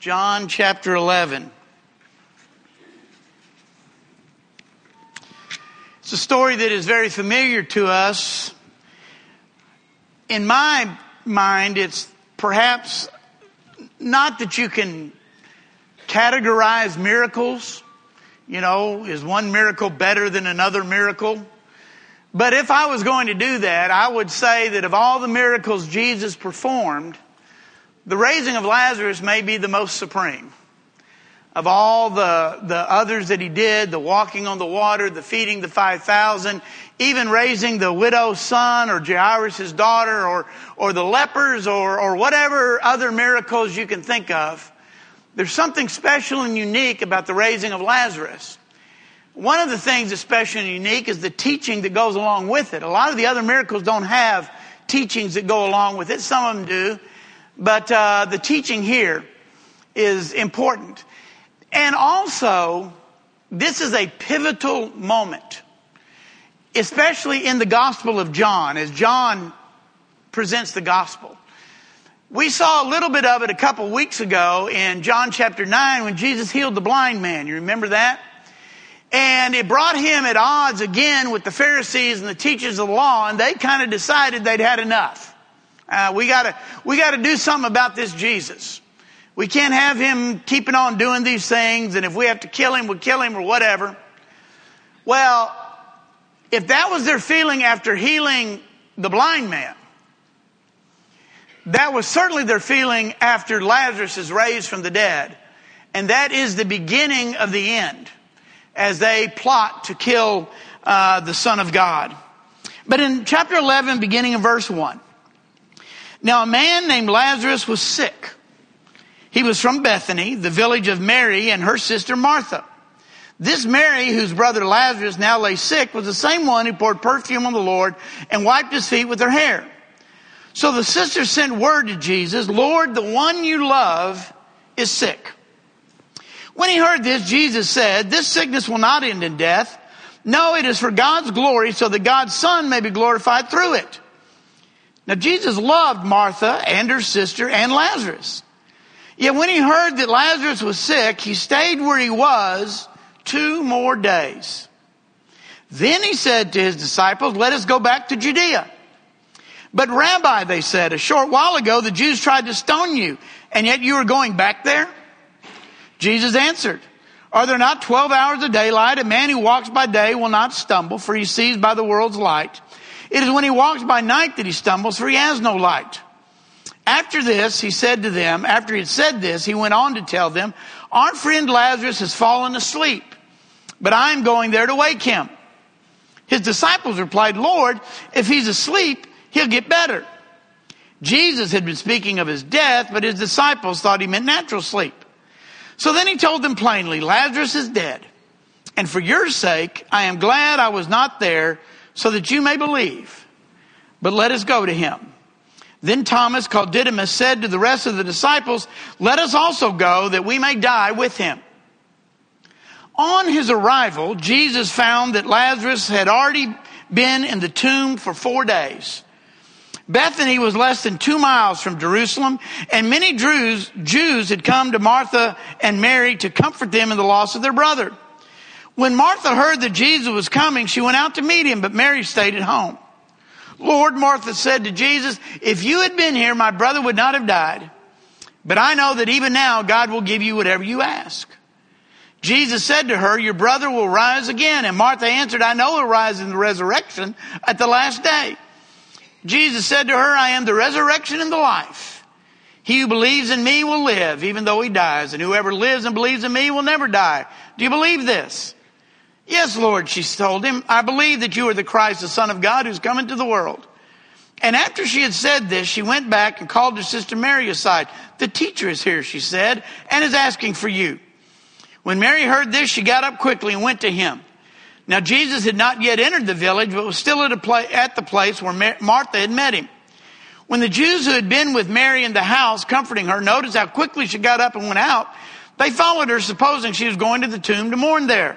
John chapter 11. It's a story that is very familiar to us. In my mind, it's perhaps not that you can categorize miracles. You know, is one miracle better than another miracle? But if I was going to do that, I would say that of all the miracles Jesus performed, the raising of Lazarus may be the most supreme. Of all the, the others that he did, the walking on the water, the feeding the 5,000, even raising the widow's son or Jairus' daughter or, or the lepers or, or whatever other miracles you can think of, there's something special and unique about the raising of Lazarus. One of the things that's special and unique is the teaching that goes along with it. A lot of the other miracles don't have teachings that go along with it. Some of them do. But uh, the teaching here is important. And also, this is a pivotal moment, especially in the Gospel of John, as John presents the Gospel. We saw a little bit of it a couple weeks ago in John chapter 9 when Jesus healed the blind man. You remember that? And it brought him at odds again with the Pharisees and the teachers of the law, and they kind of decided they'd had enough. Uh, we gotta, we gotta do something about this Jesus. We can't have him keeping on doing these things, and if we have to kill him, we'll kill him or whatever. Well, if that was their feeling after healing the blind man, that was certainly their feeling after Lazarus is raised from the dead. And that is the beginning of the end as they plot to kill uh, the Son of God. But in chapter 11, beginning in verse 1, now a man named Lazarus was sick. He was from Bethany, the village of Mary and her sister Martha. This Mary, whose brother Lazarus now lay sick, was the same one who poured perfume on the Lord and wiped his feet with her hair. So the sister sent word to Jesus, Lord, the one you love is sick. When he heard this, Jesus said, this sickness will not end in death. No, it is for God's glory so that God's son may be glorified through it. Now Jesus loved Martha and her sister and Lazarus. Yet when he heard that Lazarus was sick, he stayed where he was two more days. Then he said to his disciples, let us go back to Judea. But Rabbi, they said, a short while ago the Jews tried to stone you, and yet you are going back there? Jesus answered, are there not 12 hours of daylight? A man who walks by day will not stumble, for he sees by the world's light. It is when he walks by night that he stumbles, for he has no light. After this, he said to them, after he had said this, he went on to tell them, our friend Lazarus has fallen asleep, but I am going there to wake him. His disciples replied, Lord, if he's asleep, he'll get better. Jesus had been speaking of his death, but his disciples thought he meant natural sleep. So then he told them plainly, Lazarus is dead. And for your sake, I am glad I was not there so that you may believe. But let us go to him. Then Thomas, called Didymus, said to the rest of the disciples, let us also go that we may die with him. On his arrival, Jesus found that Lazarus had already been in the tomb for four days. Bethany was less than two miles from Jerusalem, and many Jews, had come to Martha and Mary to comfort them in the loss of their brother. When Martha heard that Jesus was coming, she went out to meet him, but Mary stayed at home. Lord, Martha said to Jesus, if you had been here, my brother would not have died. But I know that even now God will give you whatever you ask. Jesus said to her, your brother will rise again. And Martha answered, I know he'll rise in the resurrection at the last day. Jesus said to her, I am the resurrection and the life. He who believes in me will live even though he dies. And whoever lives and believes in me will never die. Do you believe this? Yes, Lord, she told him, I believe that you are the Christ, the Son of God who's come into the world. And after she had said this, she went back and called her sister Mary aside. The teacher is here, she said, and is asking for you. When Mary heard this, she got up quickly and went to him. Now Jesus had not yet entered the village, but was still at, pla- at the place where Martha had met him. When the Jews who had been with Mary in the house comforting her noticed how quickly she got up and went out, they followed her supposing she was going to the tomb to mourn there.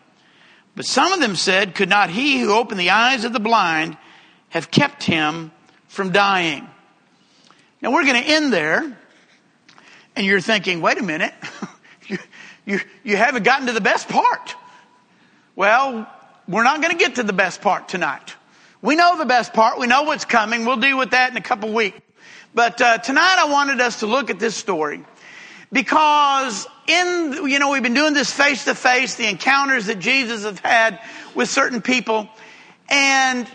But some of them said, Could not he who opened the eyes of the blind have kept him from dying? Now we're going to end there. And you're thinking, wait a minute. you, you, you haven't gotten to the best part. Well, we're not going to get to the best part tonight. We know the best part. We know what's coming. We'll deal with that in a couple weeks. But uh, tonight I wanted us to look at this story because in you know we've been doing this face to face, the encounters that Jesus has had with certain people, and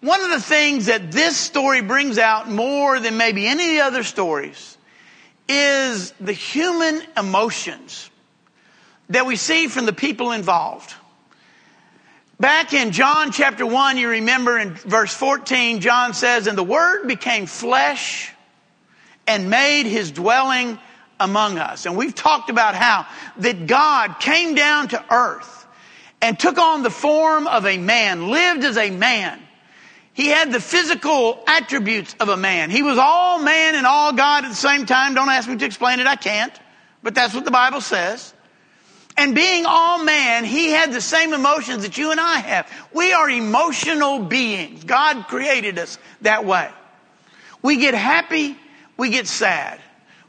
one of the things that this story brings out more than maybe any of the other stories is the human emotions that we see from the people involved. Back in John chapter 1, you remember in verse 14, John says, And the Word became flesh and made his dwelling among us. And we've talked about how that God came down to earth and took on the form of a man, lived as a man. He had the physical attributes of a man. He was all man and all God at the same time. Don't ask me to explain it, I can't. But that's what the Bible says. And being all man, he had the same emotions that you and I have. We are emotional beings. God created us that way. We get happy, we get sad.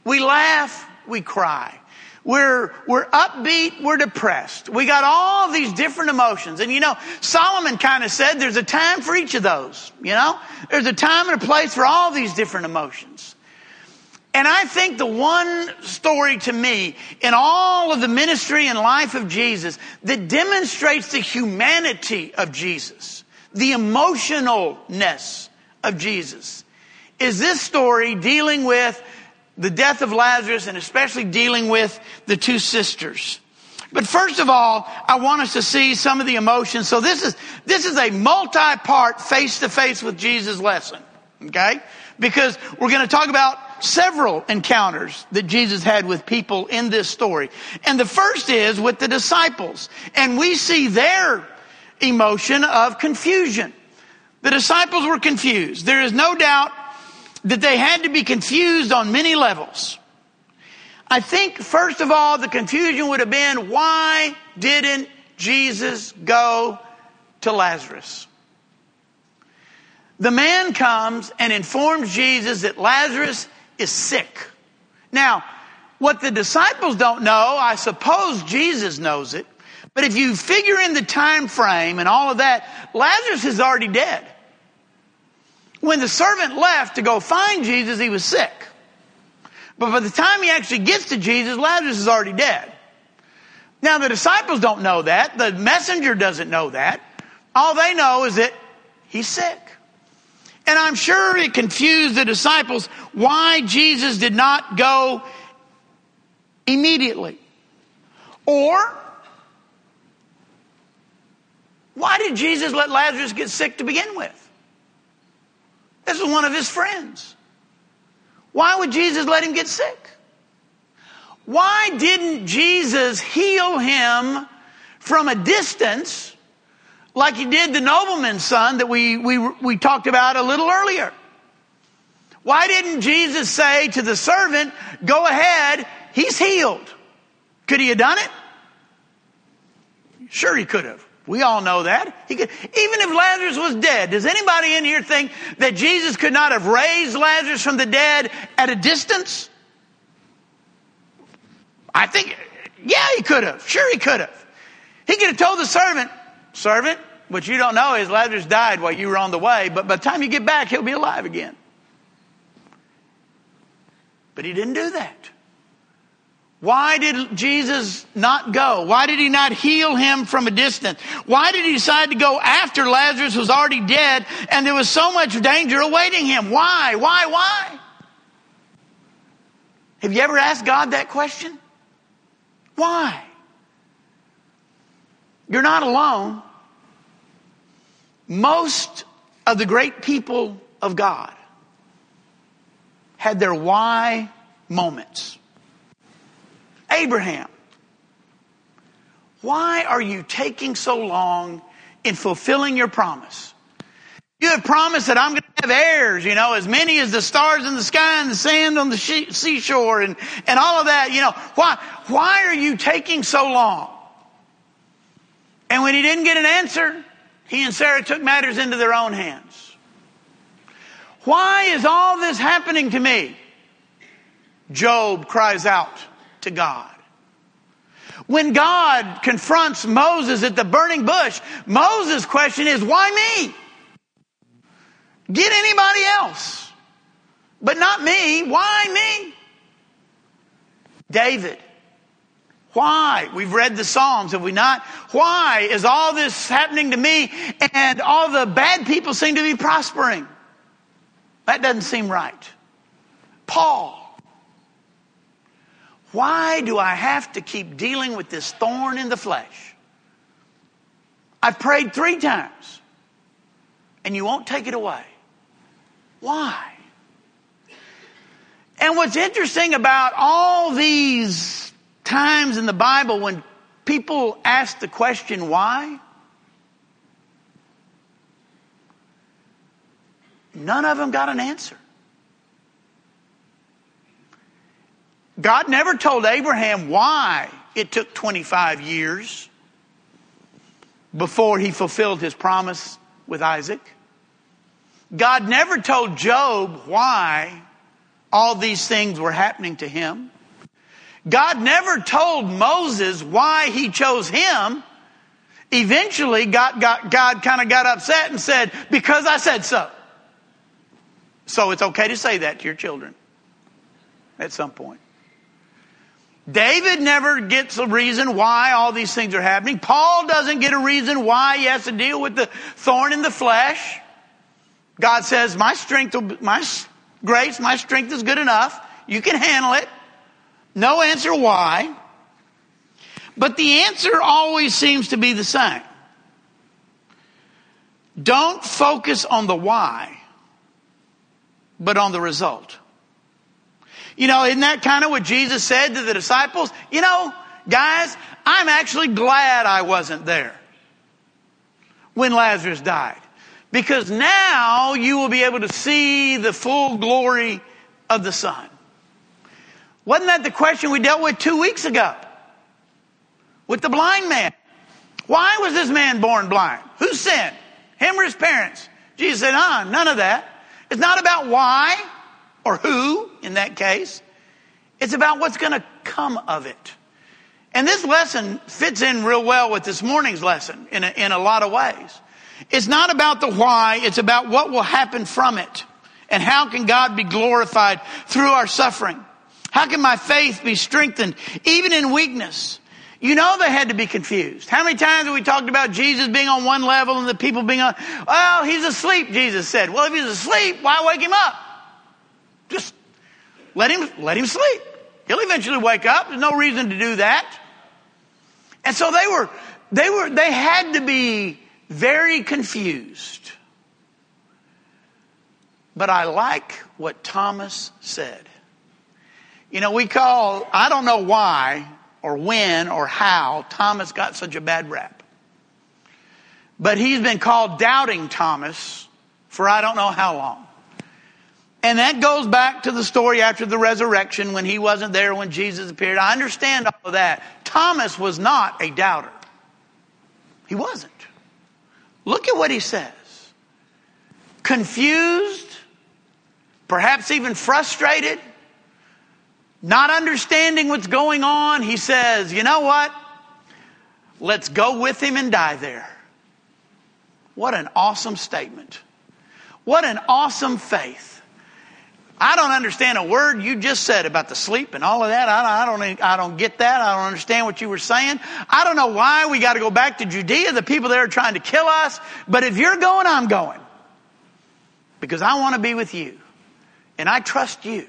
We laugh, we cry. We're, we're upbeat, we're depressed. We got all these different emotions. And you know, Solomon kind of said there's a time for each of those. You know, there's a time and a place for all these different emotions. And I think the one story to me in all of the ministry and life of Jesus that demonstrates the humanity of Jesus, the emotionalness of Jesus, is this story dealing with the death of Lazarus and especially dealing with the two sisters. But first of all, I want us to see some of the emotions. So this is, this is a multi-part face-to-face with Jesus lesson. Okay? Because we're going to talk about several encounters that Jesus had with people in this story. And the first is with the disciples. And we see their emotion of confusion. The disciples were confused. There is no doubt that they had to be confused on many levels. I think, first of all, the confusion would have been why didn't Jesus go to Lazarus? The man comes and informs Jesus that Lazarus is sick. Now, what the disciples don't know, I suppose Jesus knows it, but if you figure in the time frame and all of that, Lazarus is already dead. When the servant left to go find Jesus, he was sick. But by the time he actually gets to Jesus, Lazarus is already dead. Now the disciples don't know that. The messenger doesn't know that. All they know is that he's sick. And I'm sure it confused the disciples why Jesus did not go immediately. Or, why did Jesus let Lazarus get sick to begin with? This was one of his friends. Why would Jesus let him get sick? Why didn't Jesus heal him from a distance like he did the nobleman's son that we, we, we talked about a little earlier? Why didn't Jesus say to the servant, go ahead, he's healed? Could he have done it? Sure he could have. We all know that. Could, even if Lazarus was dead, does anybody in here think that Jesus could not have raised Lazarus from the dead at a distance? I think, yeah, he could have. Sure, he could have. He could have told the servant, servant, what you don't know is Lazarus died while you were on the way, but by the time you get back, he'll be alive again. But he didn't do that. Why did Jesus not go? Why did he not heal him from a distance? Why did he decide to go after Lazarus was already dead and there was so much danger awaiting him? Why? Why? Why? Have you ever asked God that question? Why? You're not alone. Most of the great people of God had their why moments. Abraham. Why are you taking so long in fulfilling your promise? You have promised that I'm going to have heirs, you know, as many as the stars in the sky and the sand on the seashore and, and all of that, you know. Why, why are you taking so long? And when he didn't get an answer, he and Sarah took matters into their own hands. Why is all this happening to me? Job cries out to God. When God confronts Moses at the burning bush, Moses' question is, why me? Get anybody else. But not me. Why me? David. Why? We've read the Psalms, have we not? Why is all this happening to me and all the bad people seem to be prospering? That doesn't seem right. Paul. Why do I have to keep dealing with this thorn in the flesh? I've prayed three times and you won't take it away. Why? And what's interesting about all these times in the Bible when people ask the question, why? None of them got an answer. God never told Abraham why it took 25 years before he fulfilled his promise with Isaac. God never told Job why all these things were happening to him. God never told Moses why he chose him. Eventually, God, God, God kind of got upset and said, Because I said so. So it's okay to say that to your children at some point. David never gets a reason why all these things are happening. Paul doesn't get a reason why he has to deal with the thorn in the flesh. God says, my strength, will, my grace, my strength is good enough. You can handle it. No answer why. But the answer always seems to be the same. Don't focus on the why, but on the result. You know, isn't that kind of what Jesus said to the disciples? You know, guys, I'm actually glad I wasn't there when Lazarus died. Because now you will be able to see the full glory of the Son. Wasn't that the question we dealt with two weeks ago? With the blind man. Why was this man born blind? Who sinned? Him or his parents? Jesus said, ah, none of that. It's not about why or who in that case. It's about what's going to come of it. And this lesson fits in real well with this morning's lesson in a, in a lot of ways. It's not about the why, it's about what will happen from it. And how can God be glorified through our suffering? How can my faith be strengthened even in weakness? You know they had to be confused. How many times have we talked about Jesus being on one level and the people being on, well, he's asleep, Jesus said. Well, if he's asleep, why wake him up? Just let him, let him sleep. He'll eventually wake up. There's no reason to do that. And so they were, they were, they had to be very confused. But I like what Thomas said. You know, we call, I don't know why or when or how Thomas got such a bad rap. But he's been called Doubting Thomas for I don't know how long. And that goes back to the story after the resurrection when he wasn't there when Jesus appeared. I understand all of that. Thomas was not a doubter. He wasn't. Look at what he says. Confused, perhaps even frustrated, not understanding what's going on, he says, You know what? Let's go with him and die there. What an awesome statement. What an awesome faith. I don't understand a word you just said about the sleep and all of that. I, I, don't, I don't get that. I don't understand what you were saying. I don't know why we got to go back to Judea. The people there are trying to kill us. But if you're going, I'm going. Because I want to be with you. And I trust you.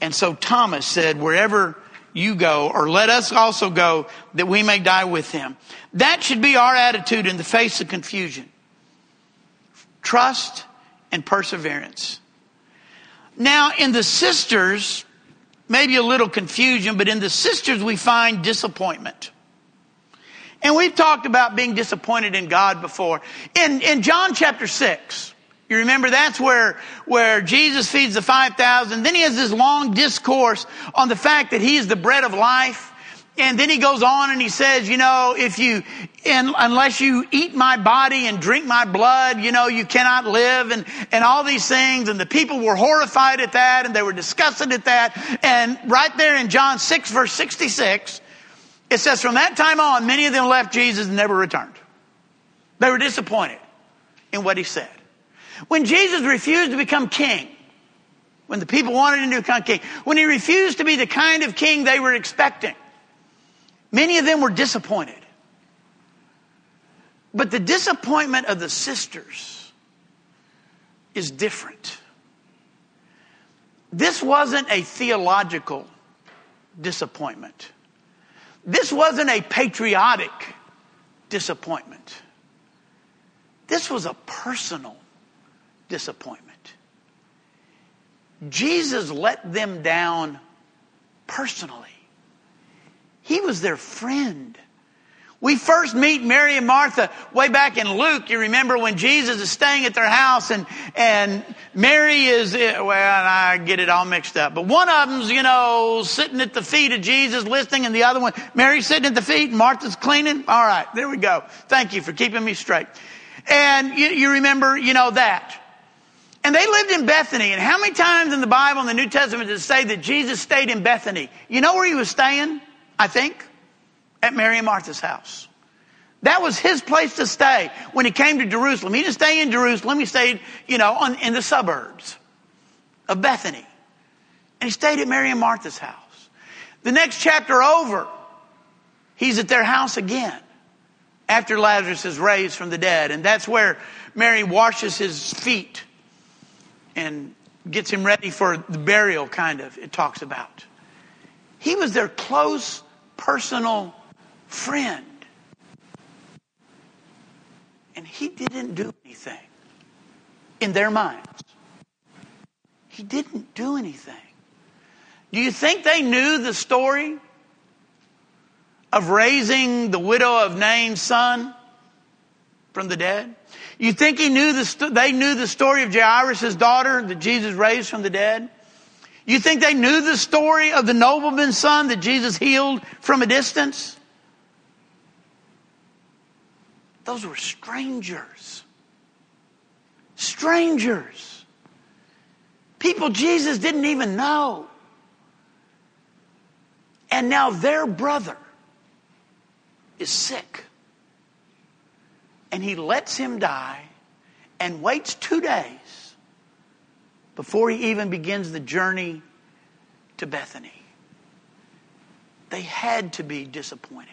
And so Thomas said, wherever you go, or let us also go that we may die with him. That should be our attitude in the face of confusion. Trust and perseverance. Now, in the sisters, maybe a little confusion, but in the sisters we find disappointment. And we've talked about being disappointed in God before. In, in John chapter 6, you remember that's where, where Jesus feeds the 5,000. Then he has this long discourse on the fact that he is the bread of life. And then he goes on and he says, you know, if you, in, unless you eat my body and drink my blood, you know, you cannot live and, and all these things. And the people were horrified at that and they were disgusted at that. And right there in John 6 verse 66, it says from that time on, many of them left Jesus and never returned. They were disappointed in what he said. When Jesus refused to become king, when the people wanted him to become king, when he refused to be the kind of king they were expecting, many of them were disappointed. But the disappointment of the sisters is different. This wasn't a theological disappointment. This wasn't a patriotic disappointment. This was a personal disappointment. Jesus let them down personally. He was their friend. We first meet Mary and Martha way back in Luke. You remember when Jesus is staying at their house and, and Mary is, eh, well, I get it all mixed up, but one of them's, you know, sitting at the feet of Jesus listening and the other one, Mary's sitting at the feet and Martha's cleaning. All right, there we go. Thank you for keeping me straight. And you, you remember, you know, that. And they lived in Bethany. And how many times in the Bible, in the New Testament, does it say that Jesus stayed in Bethany? You know where he was staying? I think at Mary and Martha's house. That was his place to stay when he came to Jerusalem. He didn't stay in Jerusalem. He stayed, you know, on, in the suburbs of Bethany. And he stayed at Mary and Martha's house. The next chapter over, he's at their house again after Lazarus is raised from the dead. And that's where Mary washes his feet and gets him ready for the burial, kind of, it talks about. He was their close personal friend. And he didn't do anything in their minds. He didn't do anything. Do you think they knew the story of raising the widow of Nain's son from the dead? You think he knew the, they knew the story of Jairus' daughter that Jesus raised from the dead? You think they knew the story of the nobleman's son that Jesus healed from a distance? Those were strangers. Strangers. People Jesus didn't even know. And now their brother is sick. And he lets him die and waits two days before he even begins the journey to Bethany. They had to be disappointed.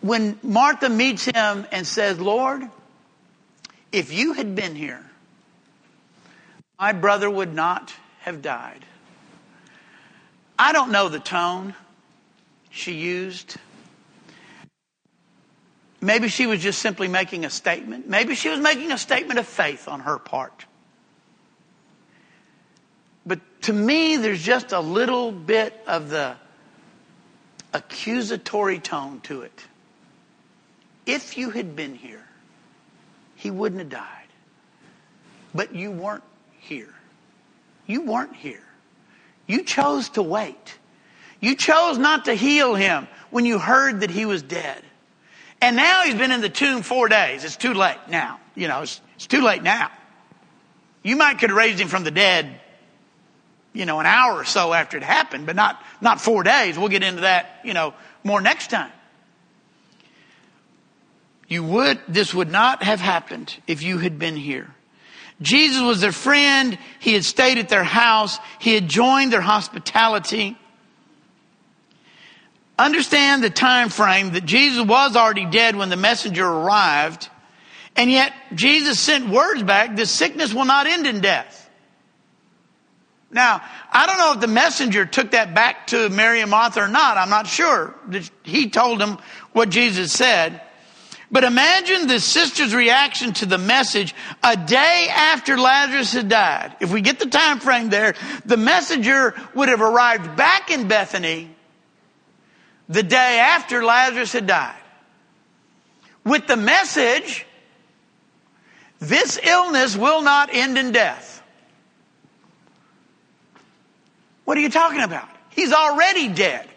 When Martha meets him and says, Lord, if you had been here, my brother would not have died. I don't know the tone she used. Maybe she was just simply making a statement. Maybe she was making a statement of faith on her part. To me, there's just a little bit of the accusatory tone to it. If you had been here, he wouldn't have died. But you weren't here. You weren't here. You chose to wait. You chose not to heal him when you heard that he was dead. And now he's been in the tomb four days. It's too late now. You know, it's, it's too late now. You might could have raised him from the dead you know, an hour or so after it happened, but not, not four days. We'll get into that, you know, more next time. You would, this would not have happened if you had been here. Jesus was their friend. He had stayed at their house. He had joined their hospitality. Understand the time frame that Jesus was already dead when the messenger arrived. And yet Jesus sent words back, this sickness will not end in death. Now, I don't know if the messenger took that back to Mary and Martha or not. I'm not sure. He told them what Jesus said. But imagine the sister's reaction to the message a day after Lazarus had died. If we get the time frame there, the messenger would have arrived back in Bethany the day after Lazarus had died with the message this illness will not end in death. What are you talking about? He's already dead.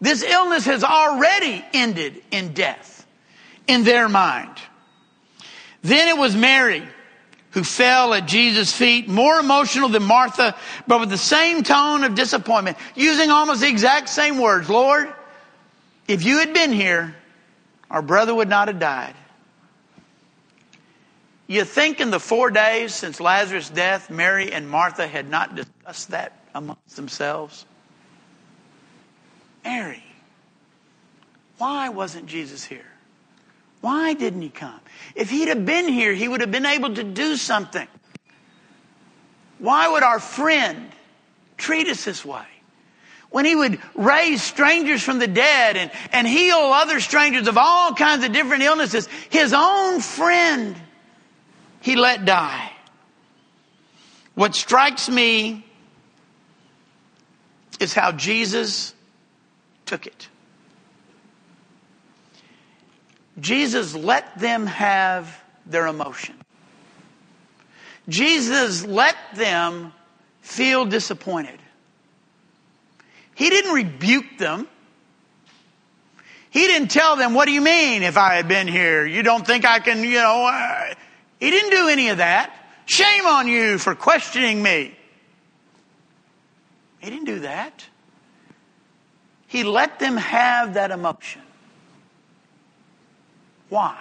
This illness has already ended in death in their mind. Then it was Mary who fell at Jesus' feet, more emotional than Martha, but with the same tone of disappointment, using almost the exact same words. Lord, if you had been here, our brother would not have died. You think in the four days since Lazarus' death, Mary and Martha had not discussed that amongst themselves? Mary, why wasn't Jesus here? Why didn't he come? If he'd have been here, he would have been able to do something. Why would our friend treat us this way? When he would raise strangers from the dead and, and heal other strangers of all kinds of different illnesses, his own friend he let die. What strikes me is how Jesus took it. Jesus let them have their emotion. Jesus let them feel disappointed. He didn't rebuke them. He didn't tell them, What do you mean if I had been here? You don't think I can, you know. Uh, he didn't do any of that. Shame on you for questioning me. He didn't do that. He let them have that emotion. Why?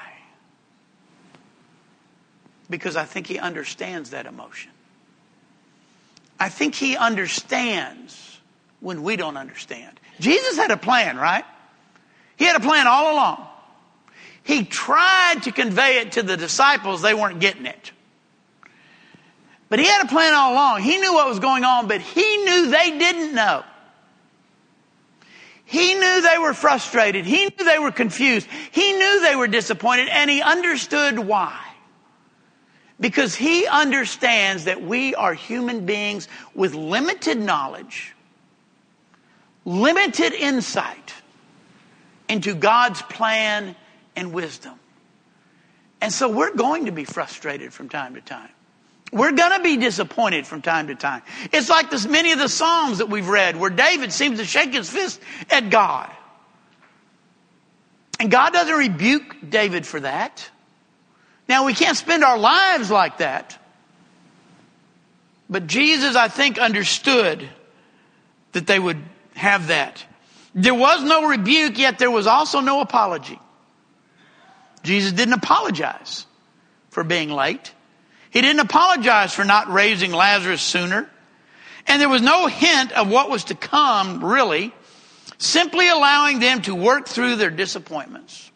Because I think he understands that emotion. I think he understands when we don't understand. Jesus had a plan, right? He had a plan all along. He tried to convey it to the disciples, they weren't getting it. But he had a plan all along. He knew what was going on, but he knew they didn't know. He knew they were frustrated. He knew they were confused. He knew they were disappointed, and he understood why. Because he understands that we are human beings with limited knowledge, limited insight into God's plan and wisdom. And so we're going to be frustrated from time to time. We're going to be disappointed from time to time. It's like this, many of the Psalms that we've read where David seems to shake his fist at God. And God doesn't rebuke David for that. Now, we can't spend our lives like that. But Jesus, I think, understood that they would have that. There was no rebuke, yet there was also no apology. Jesus didn't apologize for being late. He didn't apologize for not raising Lazarus sooner. And there was no hint of what was to come, really, simply allowing them to work through their disappointments.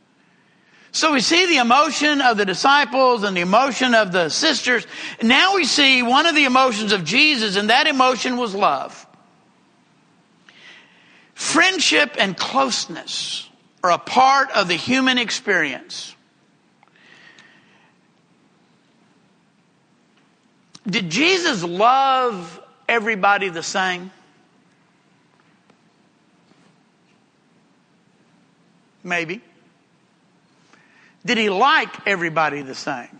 So we see the emotion of the disciples and the emotion of the sisters. Now we see one of the emotions of Jesus, and that emotion was love. Friendship and closeness are a part of the human experience. Did Jesus love everybody the same? Maybe. Did he like everybody the same?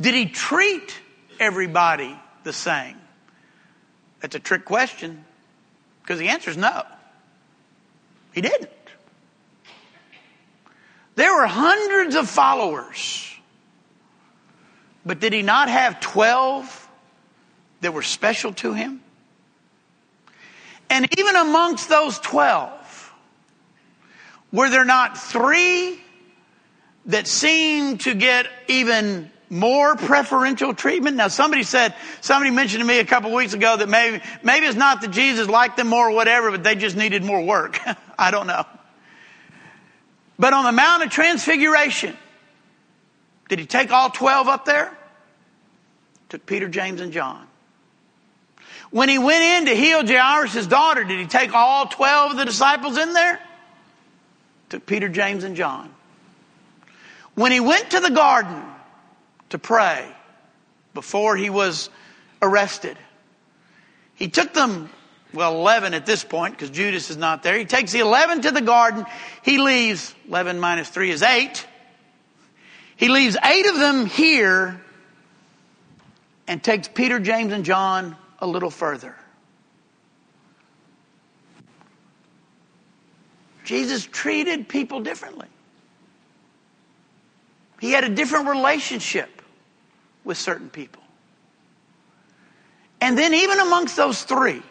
Did he treat everybody the same? That's a trick question because the answer is no. He didn't. There were hundreds of followers. But did he not have 12 that were special to him? And even amongst those 12, were there not three that seemed to get even more preferential treatment? Now, somebody said, somebody mentioned to me a couple weeks ago that maybe, maybe it's not that Jesus liked them more or whatever, but they just needed more work. I don't know. But on the Mount of Transfiguration, did he take all 12 up there? Took Peter, James, and John. When he went in to heal Jairus' daughter, did he take all 12 of the disciples in there? Took Peter, James, and John. When he went to the garden to pray before he was arrested, he took them well, 11 at this point because Judas is not there. He takes the 11 to the garden. He leaves, 11 minus 3 is 8. He leaves eight of them here and takes Peter, James, and John a little further. Jesus treated people differently. He had a different relationship with certain people. And then, even amongst those three,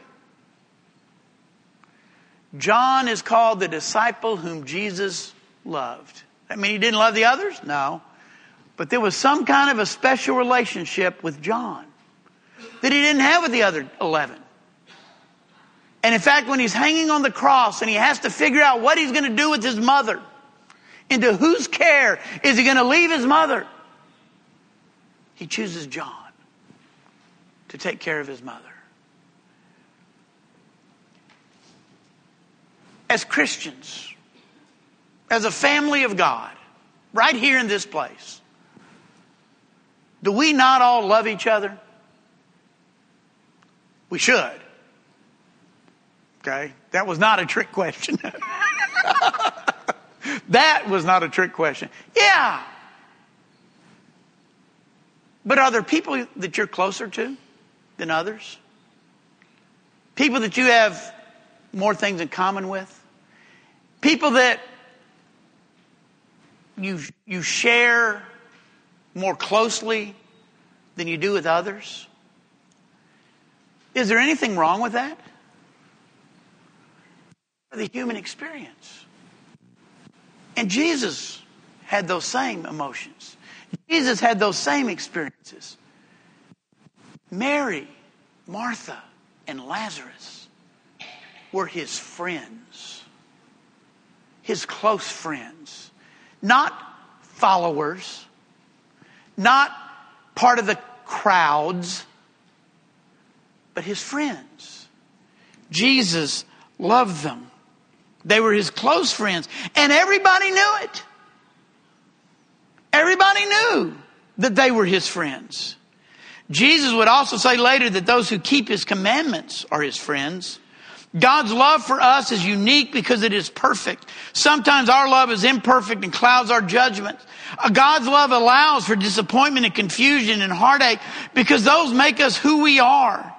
John is called the disciple whom Jesus loved. I mean, he didn't love the others? No. But there was some kind of a special relationship with John that he didn't have with the other 11. And in fact, when he's hanging on the cross and he has to figure out what he's going to do with his mother, into whose care is he going to leave his mother, he chooses John to take care of his mother. As Christians, as a family of God, right here in this place, do we not all love each other? We should. Okay? That was not a trick question. that was not a trick question. Yeah. But are there people that you're closer to than others? People that you have more things in common with? People that you, you share more closely than you do with others? Is there anything wrong with that? The human experience. And Jesus had those same emotions. Jesus had those same experiences. Mary, Martha, and Lazarus were his friends, his close friends, not followers, not part of the crowds, but his friends. Jesus loved them. They were his close friends, and everybody knew it. Everybody knew that they were his friends. Jesus would also say later that those who keep his commandments are his friends. God's love for us is unique because it is perfect. Sometimes our love is imperfect and clouds our judgment. Uh, God's love allows for disappointment and confusion and heartache because those make us who we are.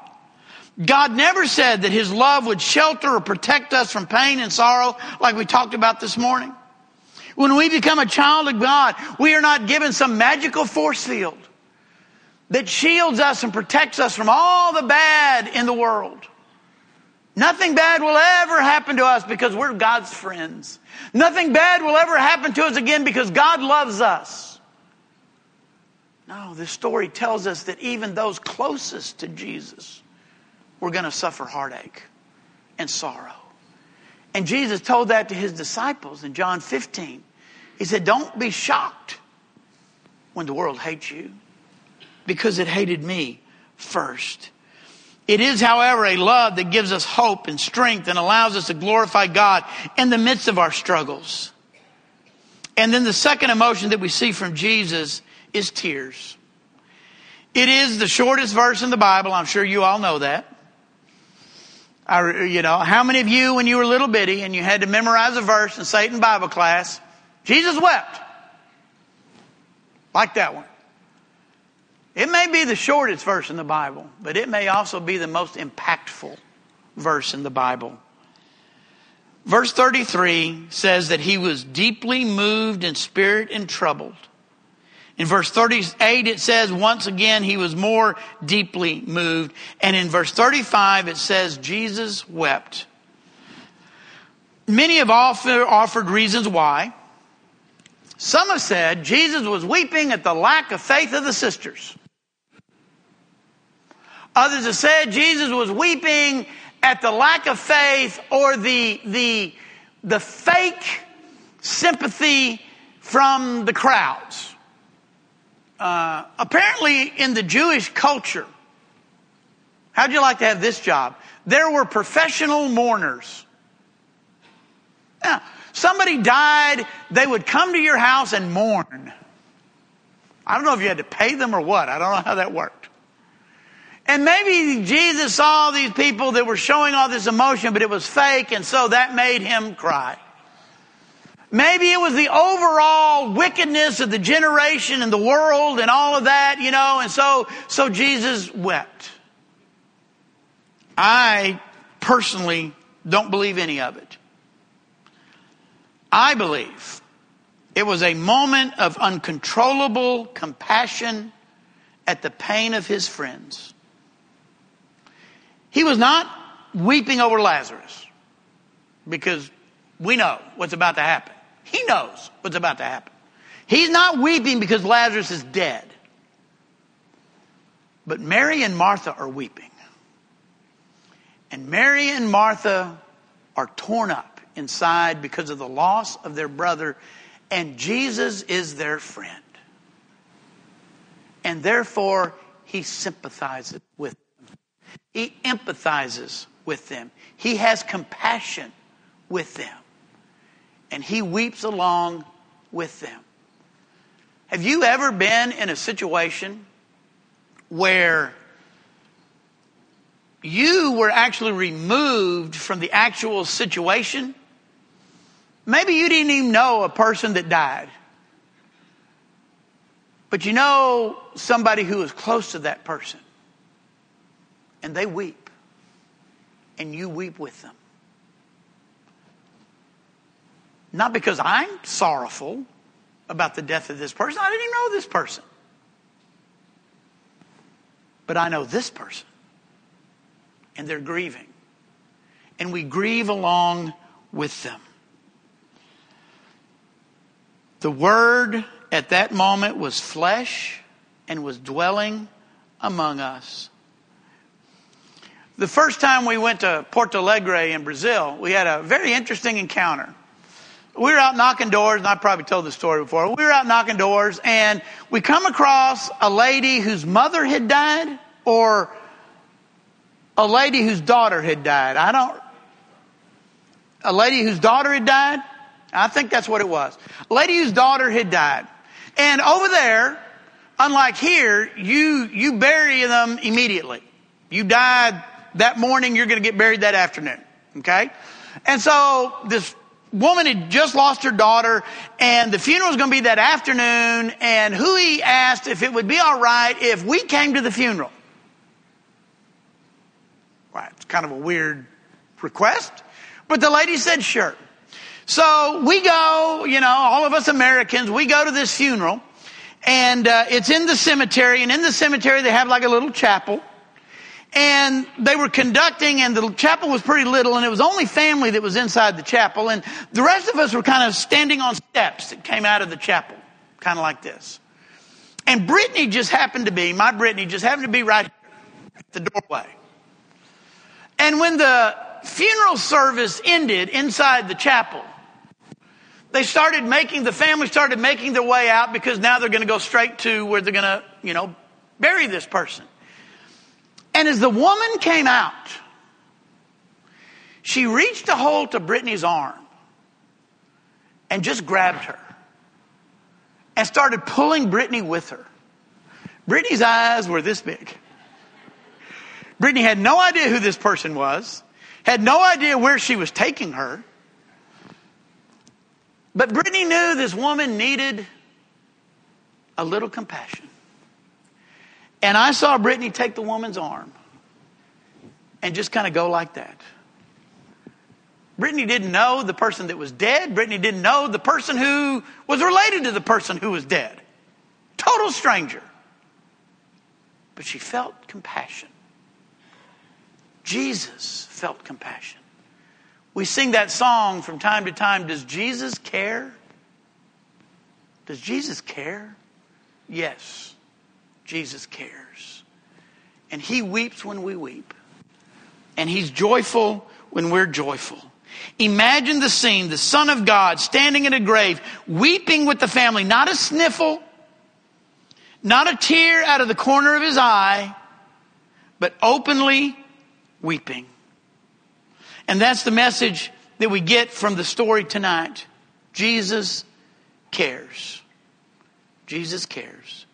God never said that his love would shelter or protect us from pain and sorrow like we talked about this morning. When we become a child of God, we are not given some magical force field that shields us and protects us from all the bad in the world. Nothing bad will ever happen to us because we're God's friends. Nothing bad will ever happen to us again because God loves us. No, this story tells us that even those closest to Jesus were going to suffer heartache and sorrow. And Jesus told that to his disciples in John 15. He said, Don't be shocked when the world hates you because it hated me first. It is, however, a love that gives us hope and strength and allows us to glorify God in the midst of our struggles. And then the second emotion that we see from Jesus is tears. It is the shortest verse in the Bible. I'm sure you all know that. I, you know, how many of you, when you were little bitty and you had to memorize a verse in Satan Bible class, Jesus wept? Like that one. It may be the shortest verse in the Bible, but it may also be the most impactful verse in the Bible. Verse 33 says that he was deeply moved in spirit and troubled. In verse 38, it says once again he was more deeply moved. And in verse 35, it says Jesus wept. Many have offered reasons why. Some have said Jesus was weeping at the lack of faith of the sisters. Others have said Jesus was weeping at the lack of faith or the, the, the fake sympathy from the crowds. Uh, apparently, in the Jewish culture, how'd you like to have this job? There were professional mourners. Now, somebody died, they would come to your house and mourn. I don't know if you had to pay them or what. I don't know how that worked. And maybe Jesus saw these people that were showing all this emotion, but it was fake, and so that made him cry. Maybe it was the overall wickedness of the generation and the world and all of that, you know, and so, so Jesus wept. I personally don't believe any of it. I believe it was a moment of uncontrollable compassion at the pain of his friends. He was not weeping over Lazarus because we know what's about to happen. He knows what's about to happen. He's not weeping because Lazarus is dead. But Mary and Martha are weeping. And Mary and Martha are torn up inside because of the loss of their brother, and Jesus is their friend. And therefore, he sympathizes with. He empathizes with them. He has compassion with them and he weeps along with them. Have you ever been in a situation where you were actually removed from the actual situation? Maybe you didn't even know a person that died. But you know somebody who is close to that person. And they weep. And you weep with them. Not because I'm sorrowful about the death of this person. I didn't even know this person. But I know this person. And they're grieving. And we grieve along with them. The Word at that moment was flesh and was dwelling among us. The first time we went to Porto Alegre in Brazil, we had a very interesting encounter we were out knocking doors, and I probably told the story before. We were out knocking doors, and we come across a lady whose mother had died, or a lady whose daughter had died. I don't. A lady whose daughter had died. I think that's what it was. A lady whose daughter had died, and over there, unlike here, you you bury them immediately. You died that morning, you're going to get buried that afternoon. Okay, and so this woman had just lost her daughter and the funeral was going to be that afternoon and we asked if it would be all right if we came to the funeral. Right. It's kind of a weird request, but the lady said sure. So we go, you know, all of us Americans, we go to this funeral and uh, it's in the cemetery and in the cemetery they have like a little chapel and they were conducting and the chapel was pretty little and it was only family that was inside the chapel and the rest of us were kind of standing on steps that came out of the chapel kind of like this. And brittany just happened to be my brittany just happened to be right at the doorway. And when the funeral service ended inside the chapel they started making the family started making their way out because now they're going to go straight to where they're going to you know bury this person and as the woman came out, she reached a hold to Brittany's arm and just grabbed her and started pulling Brittany with her. Brittany's eyes were this big. Brittany had no idea who this person was, had no idea where she was taking her. But Brittany knew this woman needed a little compassion. And I saw Brittany take the woman's arm and just kind of go like that. Brittany didn't know the person that was dead. Brittany didn't know the person who was related to the person who was dead. Total stranger. But she felt compassion. Jesus felt compassion. We sing that song from time to time Does Jesus care? Does Jesus care? Yes. Jesus cares. And he weeps when we weep. And he's joyful when we're joyful. Imagine the scene, the Son of God standing in a grave, weeping with the family, not a sniffle, not a tear out of the corner of his eye, but openly weeping. And that's the message that we get from the story tonight. Jesus cares. Jesus cares.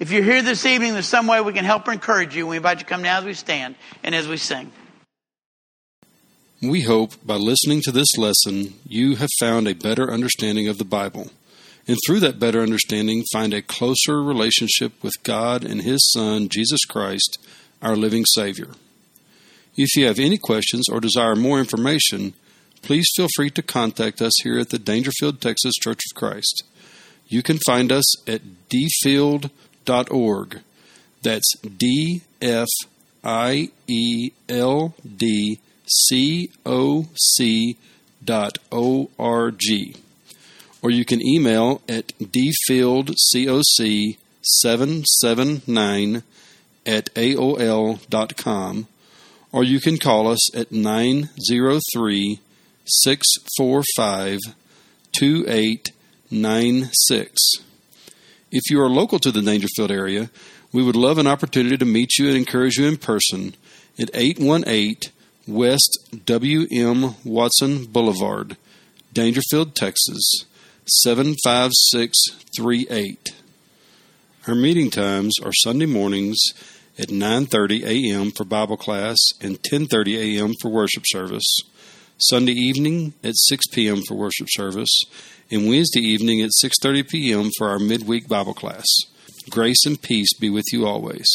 If you're here this evening, there's some way we can help or encourage you. We invite you to come now as we stand and as we sing. We hope by listening to this lesson, you have found a better understanding of the Bible, and through that better understanding, find a closer relationship with God and His Son, Jesus Christ, our living Savior. If you have any questions or desire more information, please feel free to contact us here at the Daingerfield, Texas Church of Christ. You can find us at dfield.org. That's D F I E L D C O C dot O R G. Or you can email at dfieldcoc779 at AOL dot com, or you can call us at 903 645 2896. If you are local to the Daingerfield area, we would love an opportunity to meet you and encourage you in person at 818 West W.M. Watson Boulevard, Daingerfield, Texas 75638. Our meeting times are Sunday mornings at 9:30 a.m. for Bible class and 10:30 a.m. for worship service. Sunday evening at 6 p.m. for worship service, and Wednesday evening at 6:30 p.m. for our midweek Bible class. Grace and peace be with you always.